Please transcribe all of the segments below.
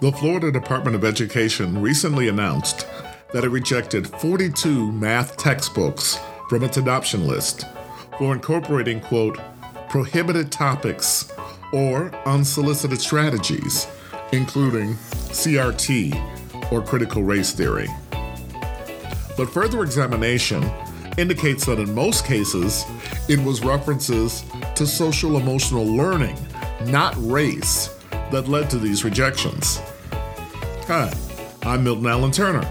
The Florida Department of Education recently announced that it rejected 42 math textbooks from its adoption list for incorporating, quote, prohibited topics or unsolicited strategies, including CRT or critical race theory. But further examination indicates that in most cases, it was references to social emotional learning, not race, that led to these rejections. Hi, I'm Milton Allen Turner,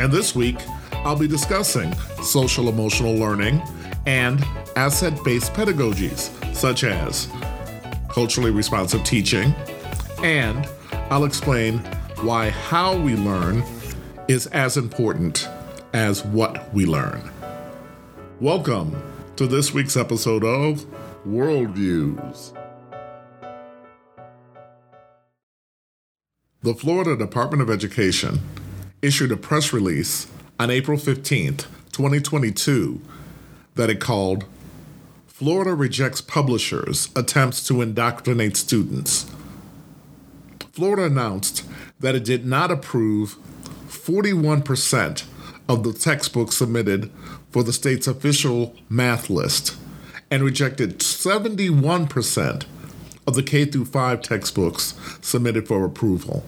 and this week I'll be discussing social emotional learning and asset based pedagogies, such as culturally responsive teaching, and I'll explain why how we learn is as important as what we learn. Welcome to this week's episode of Worldviews. The Florida Department of Education issued a press release on April 15th, 2022, that it called Florida Rejects Publishers' Attempts to Indoctrinate Students. Florida announced that it did not approve 41% of the textbooks submitted for the state's official math list and rejected 71% of the K through 5 textbooks submitted for approval.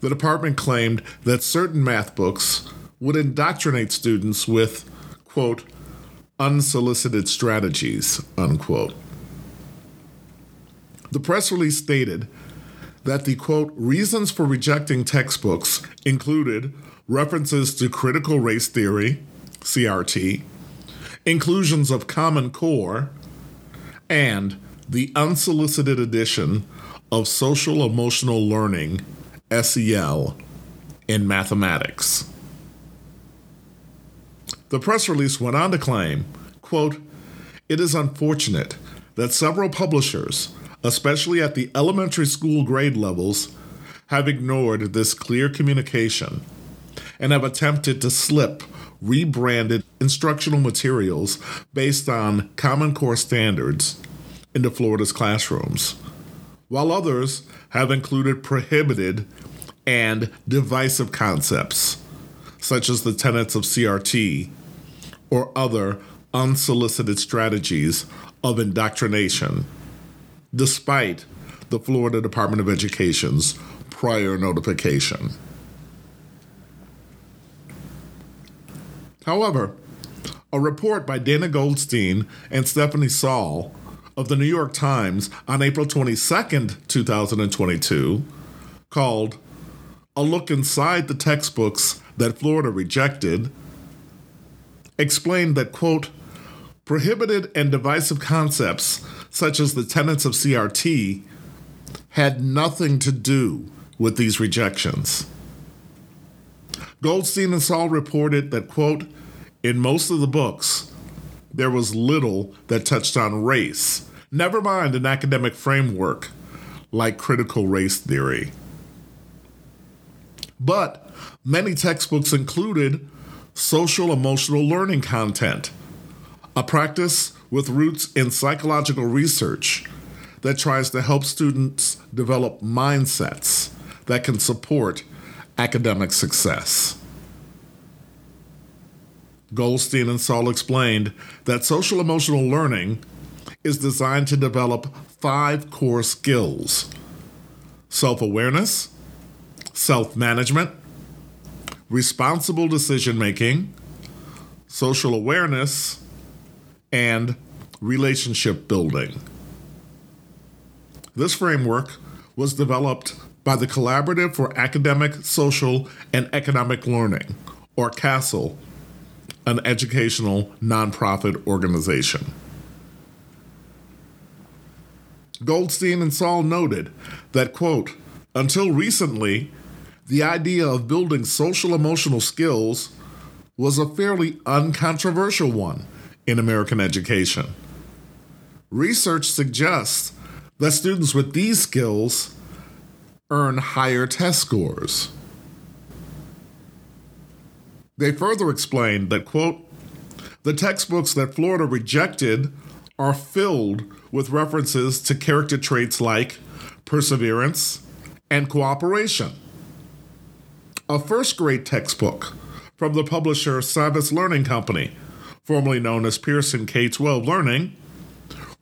The department claimed that certain math books would indoctrinate students with, quote, unsolicited strategies, unquote. The press release stated that the quote reasons for rejecting textbooks included references to critical race theory, CRT, inclusions of Common Core, and the unsolicited addition of social emotional learning, SEL, in mathematics. The press release went on to claim, quote, it is unfortunate that several publishers, especially at the elementary school grade levels, have ignored this clear communication and have attempted to slip rebranded instructional materials based on Common Core standards into Florida's classrooms, while others have included prohibited and divisive concepts, such as the tenets of CRT or other unsolicited strategies of indoctrination, despite the Florida Department of Education's prior notification. However, a report by Dana Goldstein and Stephanie Saul of the New York Times on April 22nd, 2022, called A Look Inside the Textbooks That Florida Rejected, explained that, quote, prohibited and divisive concepts such as the tenets of CRT had nothing to do with these rejections. Goldstein and Saul reported that, quote, in most of the books, there was little that touched on race, never mind an academic framework like critical race theory. But many textbooks included social emotional learning content, a practice with roots in psychological research that tries to help students develop mindsets that can support academic success. Goldstein and Saul explained that social emotional learning is designed to develop five core skills self awareness, self management, responsible decision making, social awareness, and relationship building. This framework was developed by the Collaborative for Academic, Social, and Economic Learning, or CASEL, an educational nonprofit organization. Goldstein and Saul noted that, quote, until recently, the idea of building social emotional skills was a fairly uncontroversial one in American education. Research suggests that students with these skills earn higher test scores. They further explained that, quote, the textbooks that Florida rejected are filled with references to character traits like perseverance, and cooperation. A first grade textbook from the publisher Savvas Learning Company, formerly known as Pearson K 12 Learning,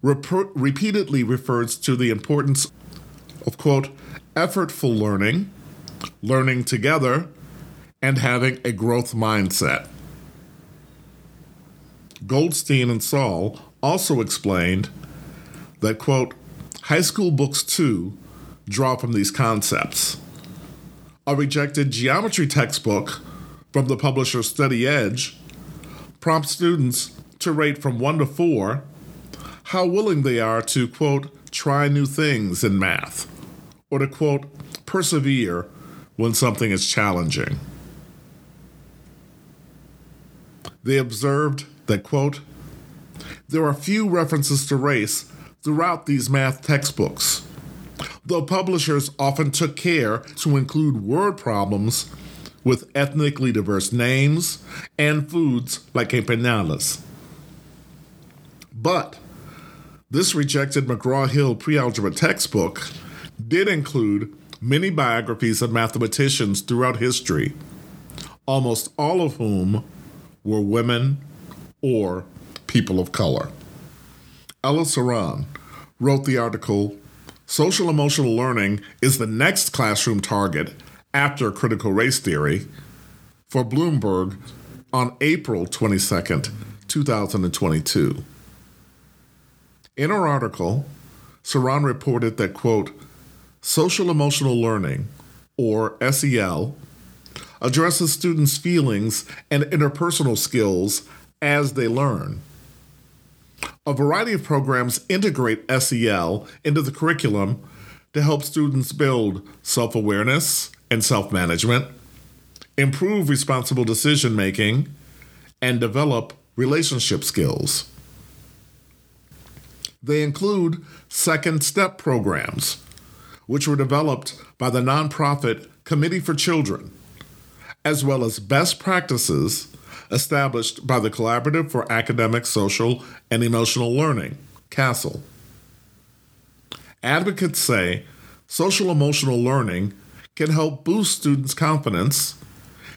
rep- repeatedly refers to the importance of, quote, effortful learning, learning together, and having a growth mindset. Goldstein and Saul also explained that, quote, high school books too draw from these concepts. A rejected geometry textbook from the publisher Study Edge prompts students to rate from 1 to 4 how willing they are to, quote, try new things in math, or to, quote, persevere when something is challenging. They observed that, quote, there are few references to race throughout these math textbooks, though publishers often took care to include word problems with ethnically diverse names and foods like empanadas. But this rejected McGraw Hill pre algebra textbook did include many biographies of mathematicians throughout history, almost all of whom were women or people of color. Ella Ceron wrote the article Social Emotional Learning is the next classroom target after critical race theory for Bloomberg on April 22nd, 2022. In her article, Ceron reported that, quote, social emotional learning, or SEL, addresses students' feelings and interpersonal skills as they learn. A variety of programs integrate SEL into the curriculum to help students build self awareness and self management, improve responsible decision making, and develop relationship skills. They include second step programs, which were developed by the nonprofit Committee for Children as well as best practices established by the Collaborative for Academic, Social, and Emotional Learning, CASEL. Advocates say social emotional learning can help boost students' confidence,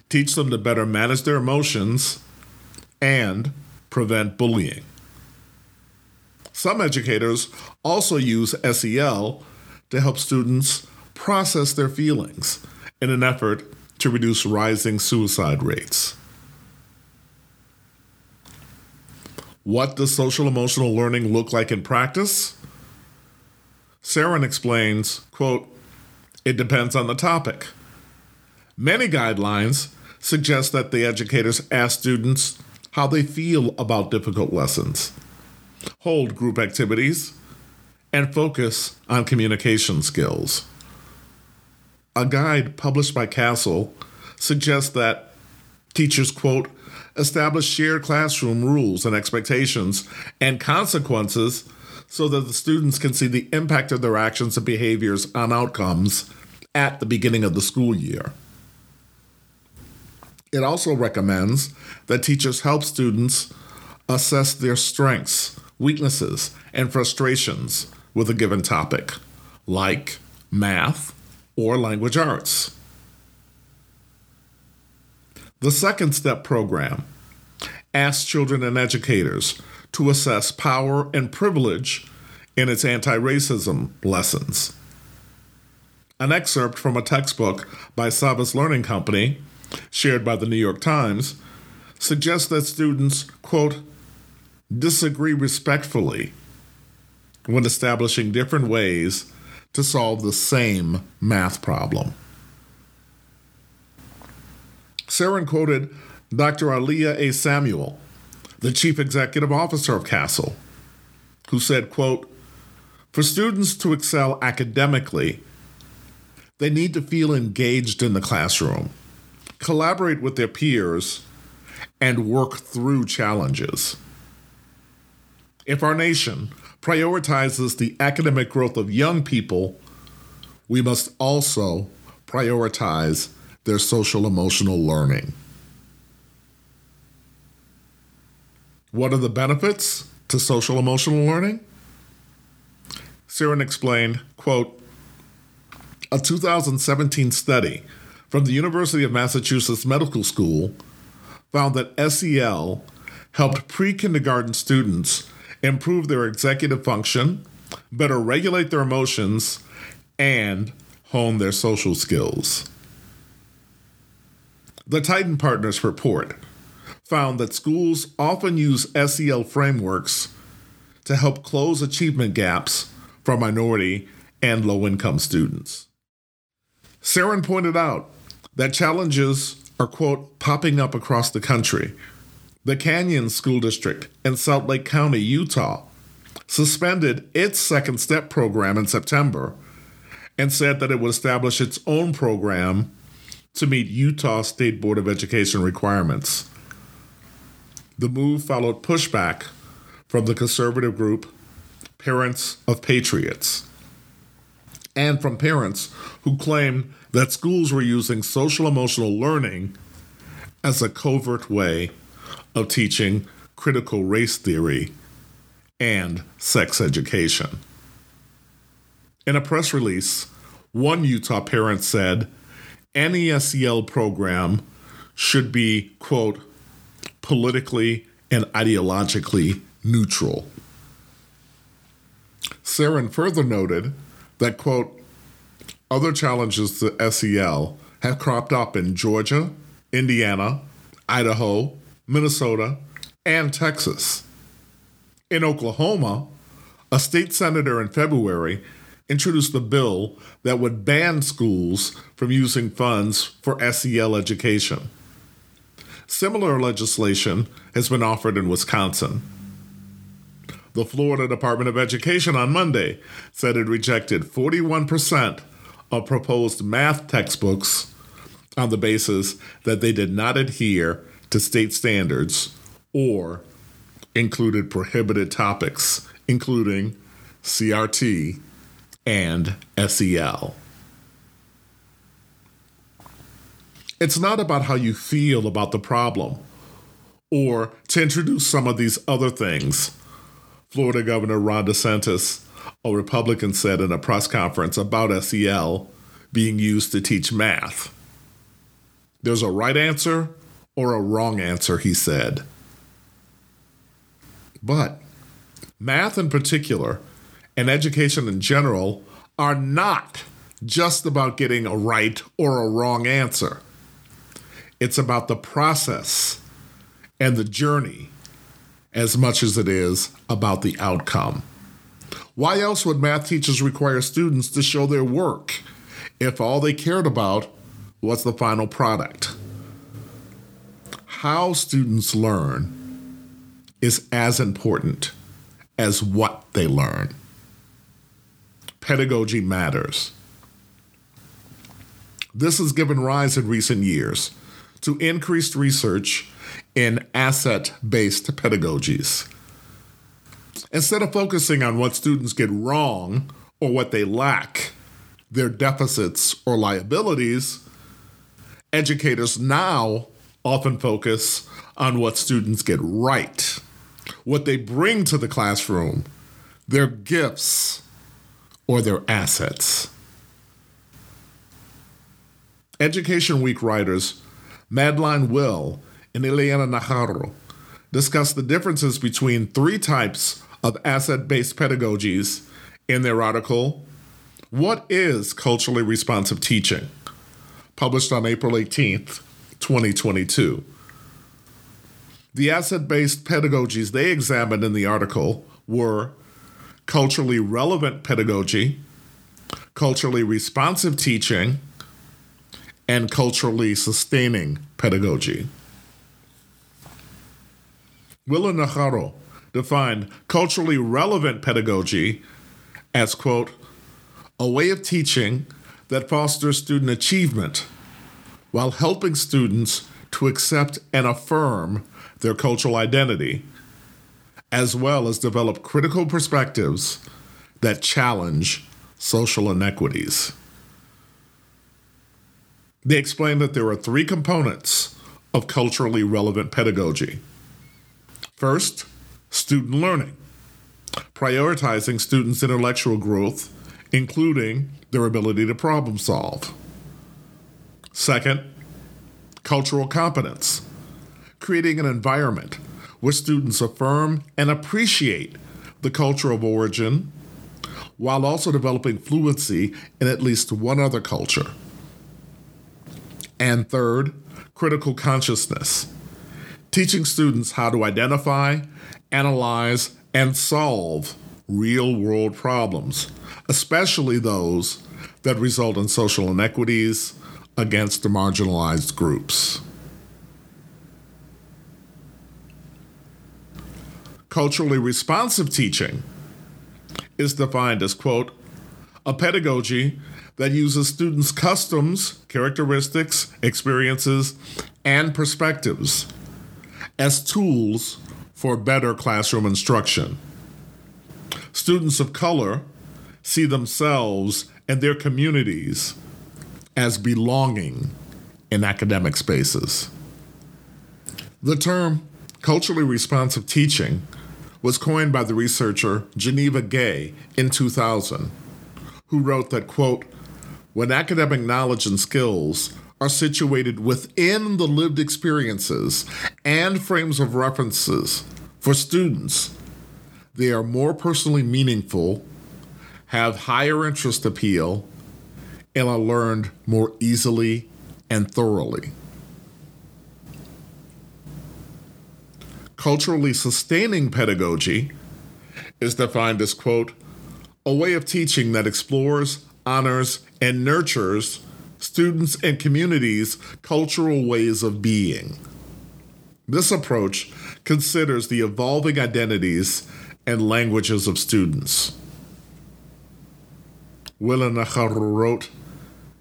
teach them to better manage their emotions, and prevent bullying. Some educators also use SEL to help students process their feelings in an effort to reduce rising suicide rates. What does social emotional learning look like in practice? Ceron explains, quote, it depends on the topic. Many guidelines suggest that the educators ask students how they feel about difficult lessons, hold group activities, and focus on communication skills. A guide published by CASEL suggests that teachers, quote, establish shared classroom rules and expectations and consequences so that the students can see the impact of their actions and behaviors on outcomes at the beginning of the school year. It also recommends that teachers help students assess their strengths, weaknesses, and frustrations with a given topic, like math, or language arts. The second step program asks children and educators to assess power and privilege in its anti racism lessons. An excerpt from a textbook by Savvas Learning Company, shared by the New York Times, suggests that students, quote, disagree respectfully when establishing different ways to solve the same math problem. Ceron quoted Dr. Aaliyah A. Samuel, the chief executive officer of CASEL, who said, quote, For students to excel academically, they need to feel engaged in the classroom, collaborate with their peers, and work through challenges. If our nation prioritizes the academic growth of young people, we must also prioritize their social emotional learning. What are the benefits to social emotional learning? Ceron explained, quote, a 2017 study from the University of Massachusetts Medical School found that SEL helped pre kindergarten students improve their executive function, better regulate their emotions, and hone their social skills. The Tyton Partners report found that schools often use SEL frameworks to help close achievement gaps for minority and low income students. Ceron pointed out that challenges are, quote, popping up across the country. The Canyon School District in Salt Lake County, Utah, suspended its second step program in September and said that it would establish its own program to meet Utah State Board of Education requirements. The move followed pushback from the conservative group Parents of Patriots and from parents who claim that schools were using social emotional learning as a covert way of teaching critical race theory and sex education. In a press release, one Utah parent said any SEL program should be, quote, politically and ideologically neutral. Ceron further noted that, quote, other challenges to SEL have cropped up in Georgia, Indiana, Idaho, Minnesota, and Texas. In Oklahoma, a state senator in February introduced a bill that would ban schools from using funds for SEL education. Similar legislation has been offered in Wisconsin. The Florida Department of Education on Monday said it rejected 41% of proposed math textbooks on the basis that they did not adhere to state standards or included prohibited topics, including CRT and SEL. It's not about how you feel about the problem or to introduce some of these other things. Florida Governor Ron DeSantis, a Republican, said in a press conference about SEL being used to teach math. There's a right answer or a wrong answer, he said. But math in particular and education in general are not just about getting a right or a wrong answer. It's about the process and the journey as much as it is about the outcome. Why else would math teachers require students to show their work if all they cared about was the final product? How students learn is as important as what they learn pedagogy matters. This has given rise in recent years to increased research in asset based pedagogies. Instead of focusing on what students get wrong or what they lack, their deficits or liabilities, educators now often focus on what students get right, what they bring to the classroom, their gifts, or their assets. Education Week writers Madeline Will and Ileana Najarro discuss the differences between three types of asset based pedagogies in their article, What is Culturally Responsive Teaching? published on April 18th, 2022. The asset based pedagogies they examined in the article were culturally relevant pedagogy, culturally responsive teaching, and culturally sustaining pedagogy. Willa Najarro defined culturally relevant pedagogy as, quote, a way of teaching that fosters student achievement while helping students to accept and affirm their cultural identity as well as develop critical perspectives that challenge social inequities. They explain that there are three components of culturally relevant pedagogy. First, student learning, prioritizing students' intellectual growth including their ability to problem solve. Second, cultural competence, creating an environment where students affirm and appreciate the culture of origin while also developing fluency in at least one other culture. And third, critical consciousness, teaching students how to identify, analyze, and solve real world problems, especially those that result in social inequities against the marginalized groups. Culturally responsive teaching is defined as, quote, a pedagogy that uses students' customs, characteristics, experiences, and perspectives as tools for better classroom instruction. Students of color see themselves and their communities as belonging in academic spaces. The term culturally responsive teaching was coined by the researcher Geneva Gay in 2000, who wrote that, quote, when academic knowledge and skills are situated within the lived experiences and frames of references for students, they are more personally meaningful, have higher interest appeal, and I learned more easily and thoroughly. Culturally sustaining pedagogy is defined as, quote, a way of teaching that explores, honors, and nurtures students and communities' cultural ways of being. This approach considers the evolving identities and languages of students. Willa wrote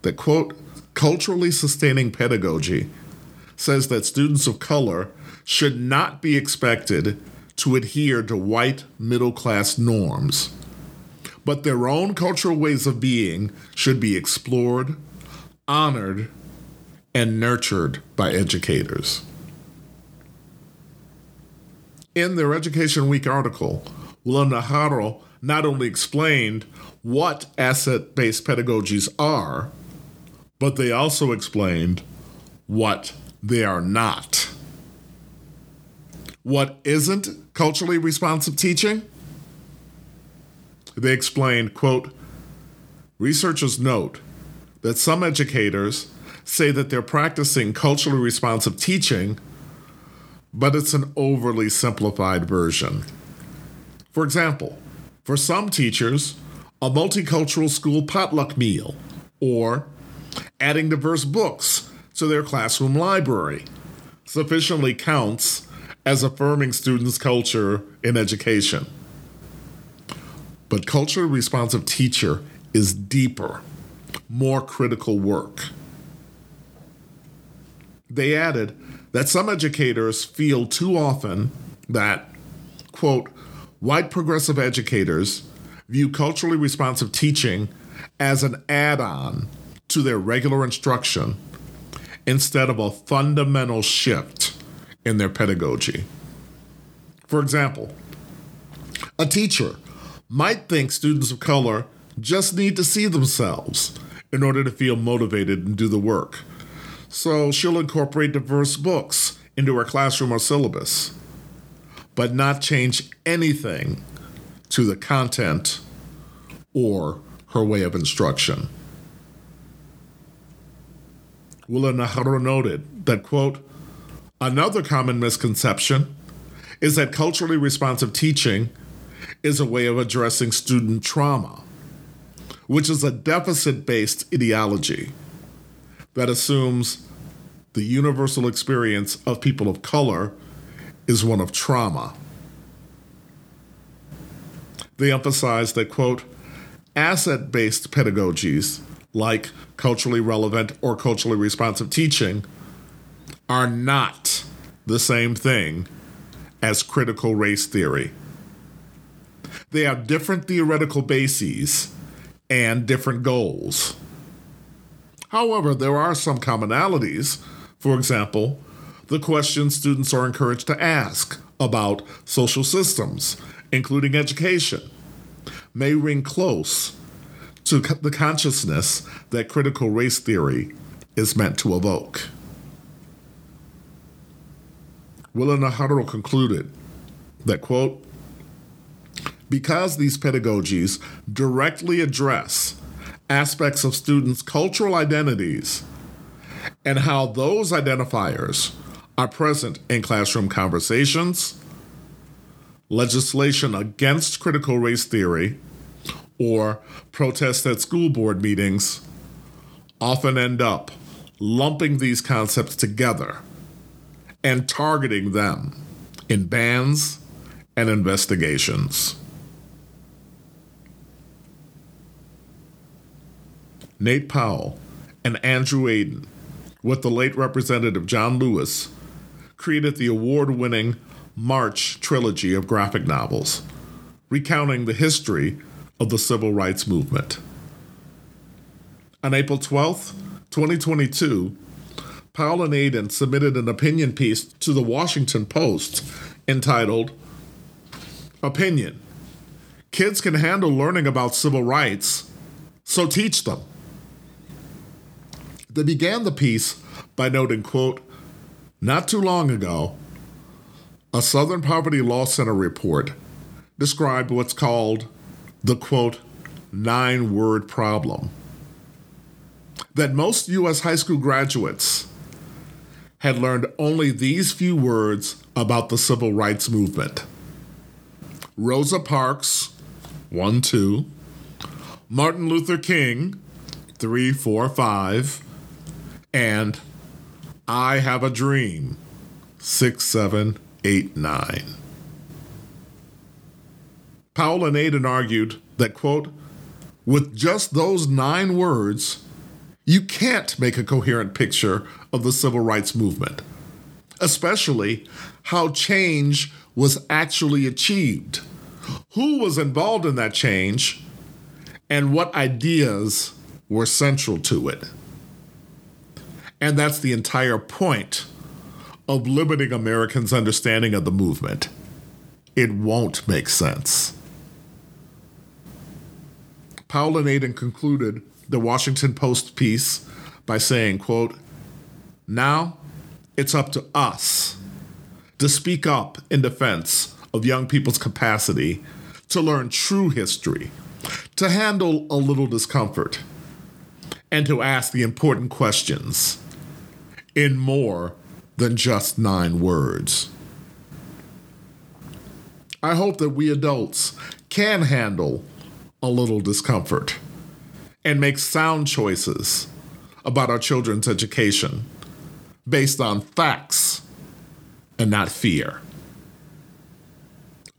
that, quote, culturally sustaining pedagogy says that students of color should not be expected to adhere to white middle class norms, but their own cultural ways of being should be explored, honored, and nurtured by educators. In their Education Week article, Willa Najarro not only explained what asset based pedagogies are, but they also explained what they are not. What isn't culturally responsive teaching? They explained, quote, researchers note that some educators say that they're practicing culturally responsive teaching, but it's an overly simplified version. For example, for some teachers, a multicultural school potluck meal, or adding diverse books to their classroom library sufficiently counts as affirming students' culture in education. But culturally responsive teacher is deeper, more critical work. They added that some educators feel too often that, quote, white progressive educators view culturally responsive teaching as an add on to their regular instruction instead of a fundamental shift in their pedagogy. For example, a teacher might think students of color just need to see themselves in order to feel motivated and do the work. So she'll incorporate diverse books into her classroom or syllabus, but not change anything to the content or her way of instruction. Willa Najarro noted that, quote, another common misconception is that culturally responsive teaching is a way of addressing student trauma, which is a deficit based ideology that assumes the universal experience of people of color is one of trauma. They emphasize that, quote, asset based pedagogies like culturally relevant or culturally responsive teaching are not the same thing as critical race theory. They have different theoretical bases and different goals. However, there are some commonalities. For example, the questions students are encouraged to ask about social systems, including education, may ring close to the consciousness that critical race theory is meant to evoke. Willa Najarro concluded that, quote, because these pedagogies directly address aspects of students' cultural identities and how those identifiers are present in classroom conversations, legislation against critical race theory, or protests at school board meetings often end up lumping these concepts together and targeting them in bans and investigations. Nate Powell and Andrew Aydin, with the late Representative John Lewis, created the award winning March trilogy of graphic novels, recounting the history of the civil rights movement. On April 12, 2022, Powell and Aydin submitted an opinion piece to the Washington Post entitled Opinion Kids can handle learning about civil rights, so teach them. They began the piece by noting, quote, not too long ago, a Southern Poverty Law Center report described what's called the quote, nine word problem. That most U.S. high school graduates had learned only these few words about the civil rights movement Rosa Parks, 1 2, Martin Luther King, 3 4 5, and I Have a Dream, 6 7 8 9. Powell and Aydin argued that, quote, with just those nine words, you can't make a coherent picture of the civil rights movement, especially how change was actually achieved, who was involved in that change, and what ideas were central to it. And that's the entire point of limiting Americans' understanding of the movement. It won't make sense. Powell and Aydin concluded the Washington Post piece by saying, quote, now it's up to us to speak up in defense of young people's capacity to learn true history, to handle a little discomfort, and to ask the important questions in more than just nine words. I hope that we adults can handle a little discomfort and make sound choices about our children's education based on facts and not fear.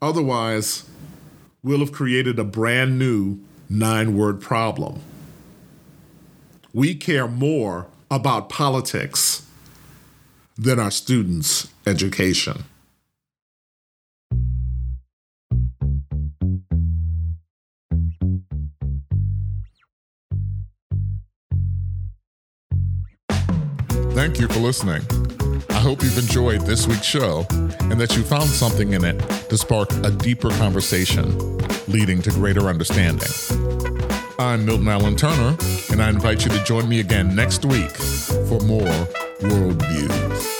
Otherwise, we'll have created a brand new nine word problem. We care more about politics than our students' education. Listening. I hope you've enjoyed this week's show and that you found something in it to spark a deeper conversation, leading to greater understanding. I'm Milton Allen Turner, and I invite you to join me again next week for more Worldviews.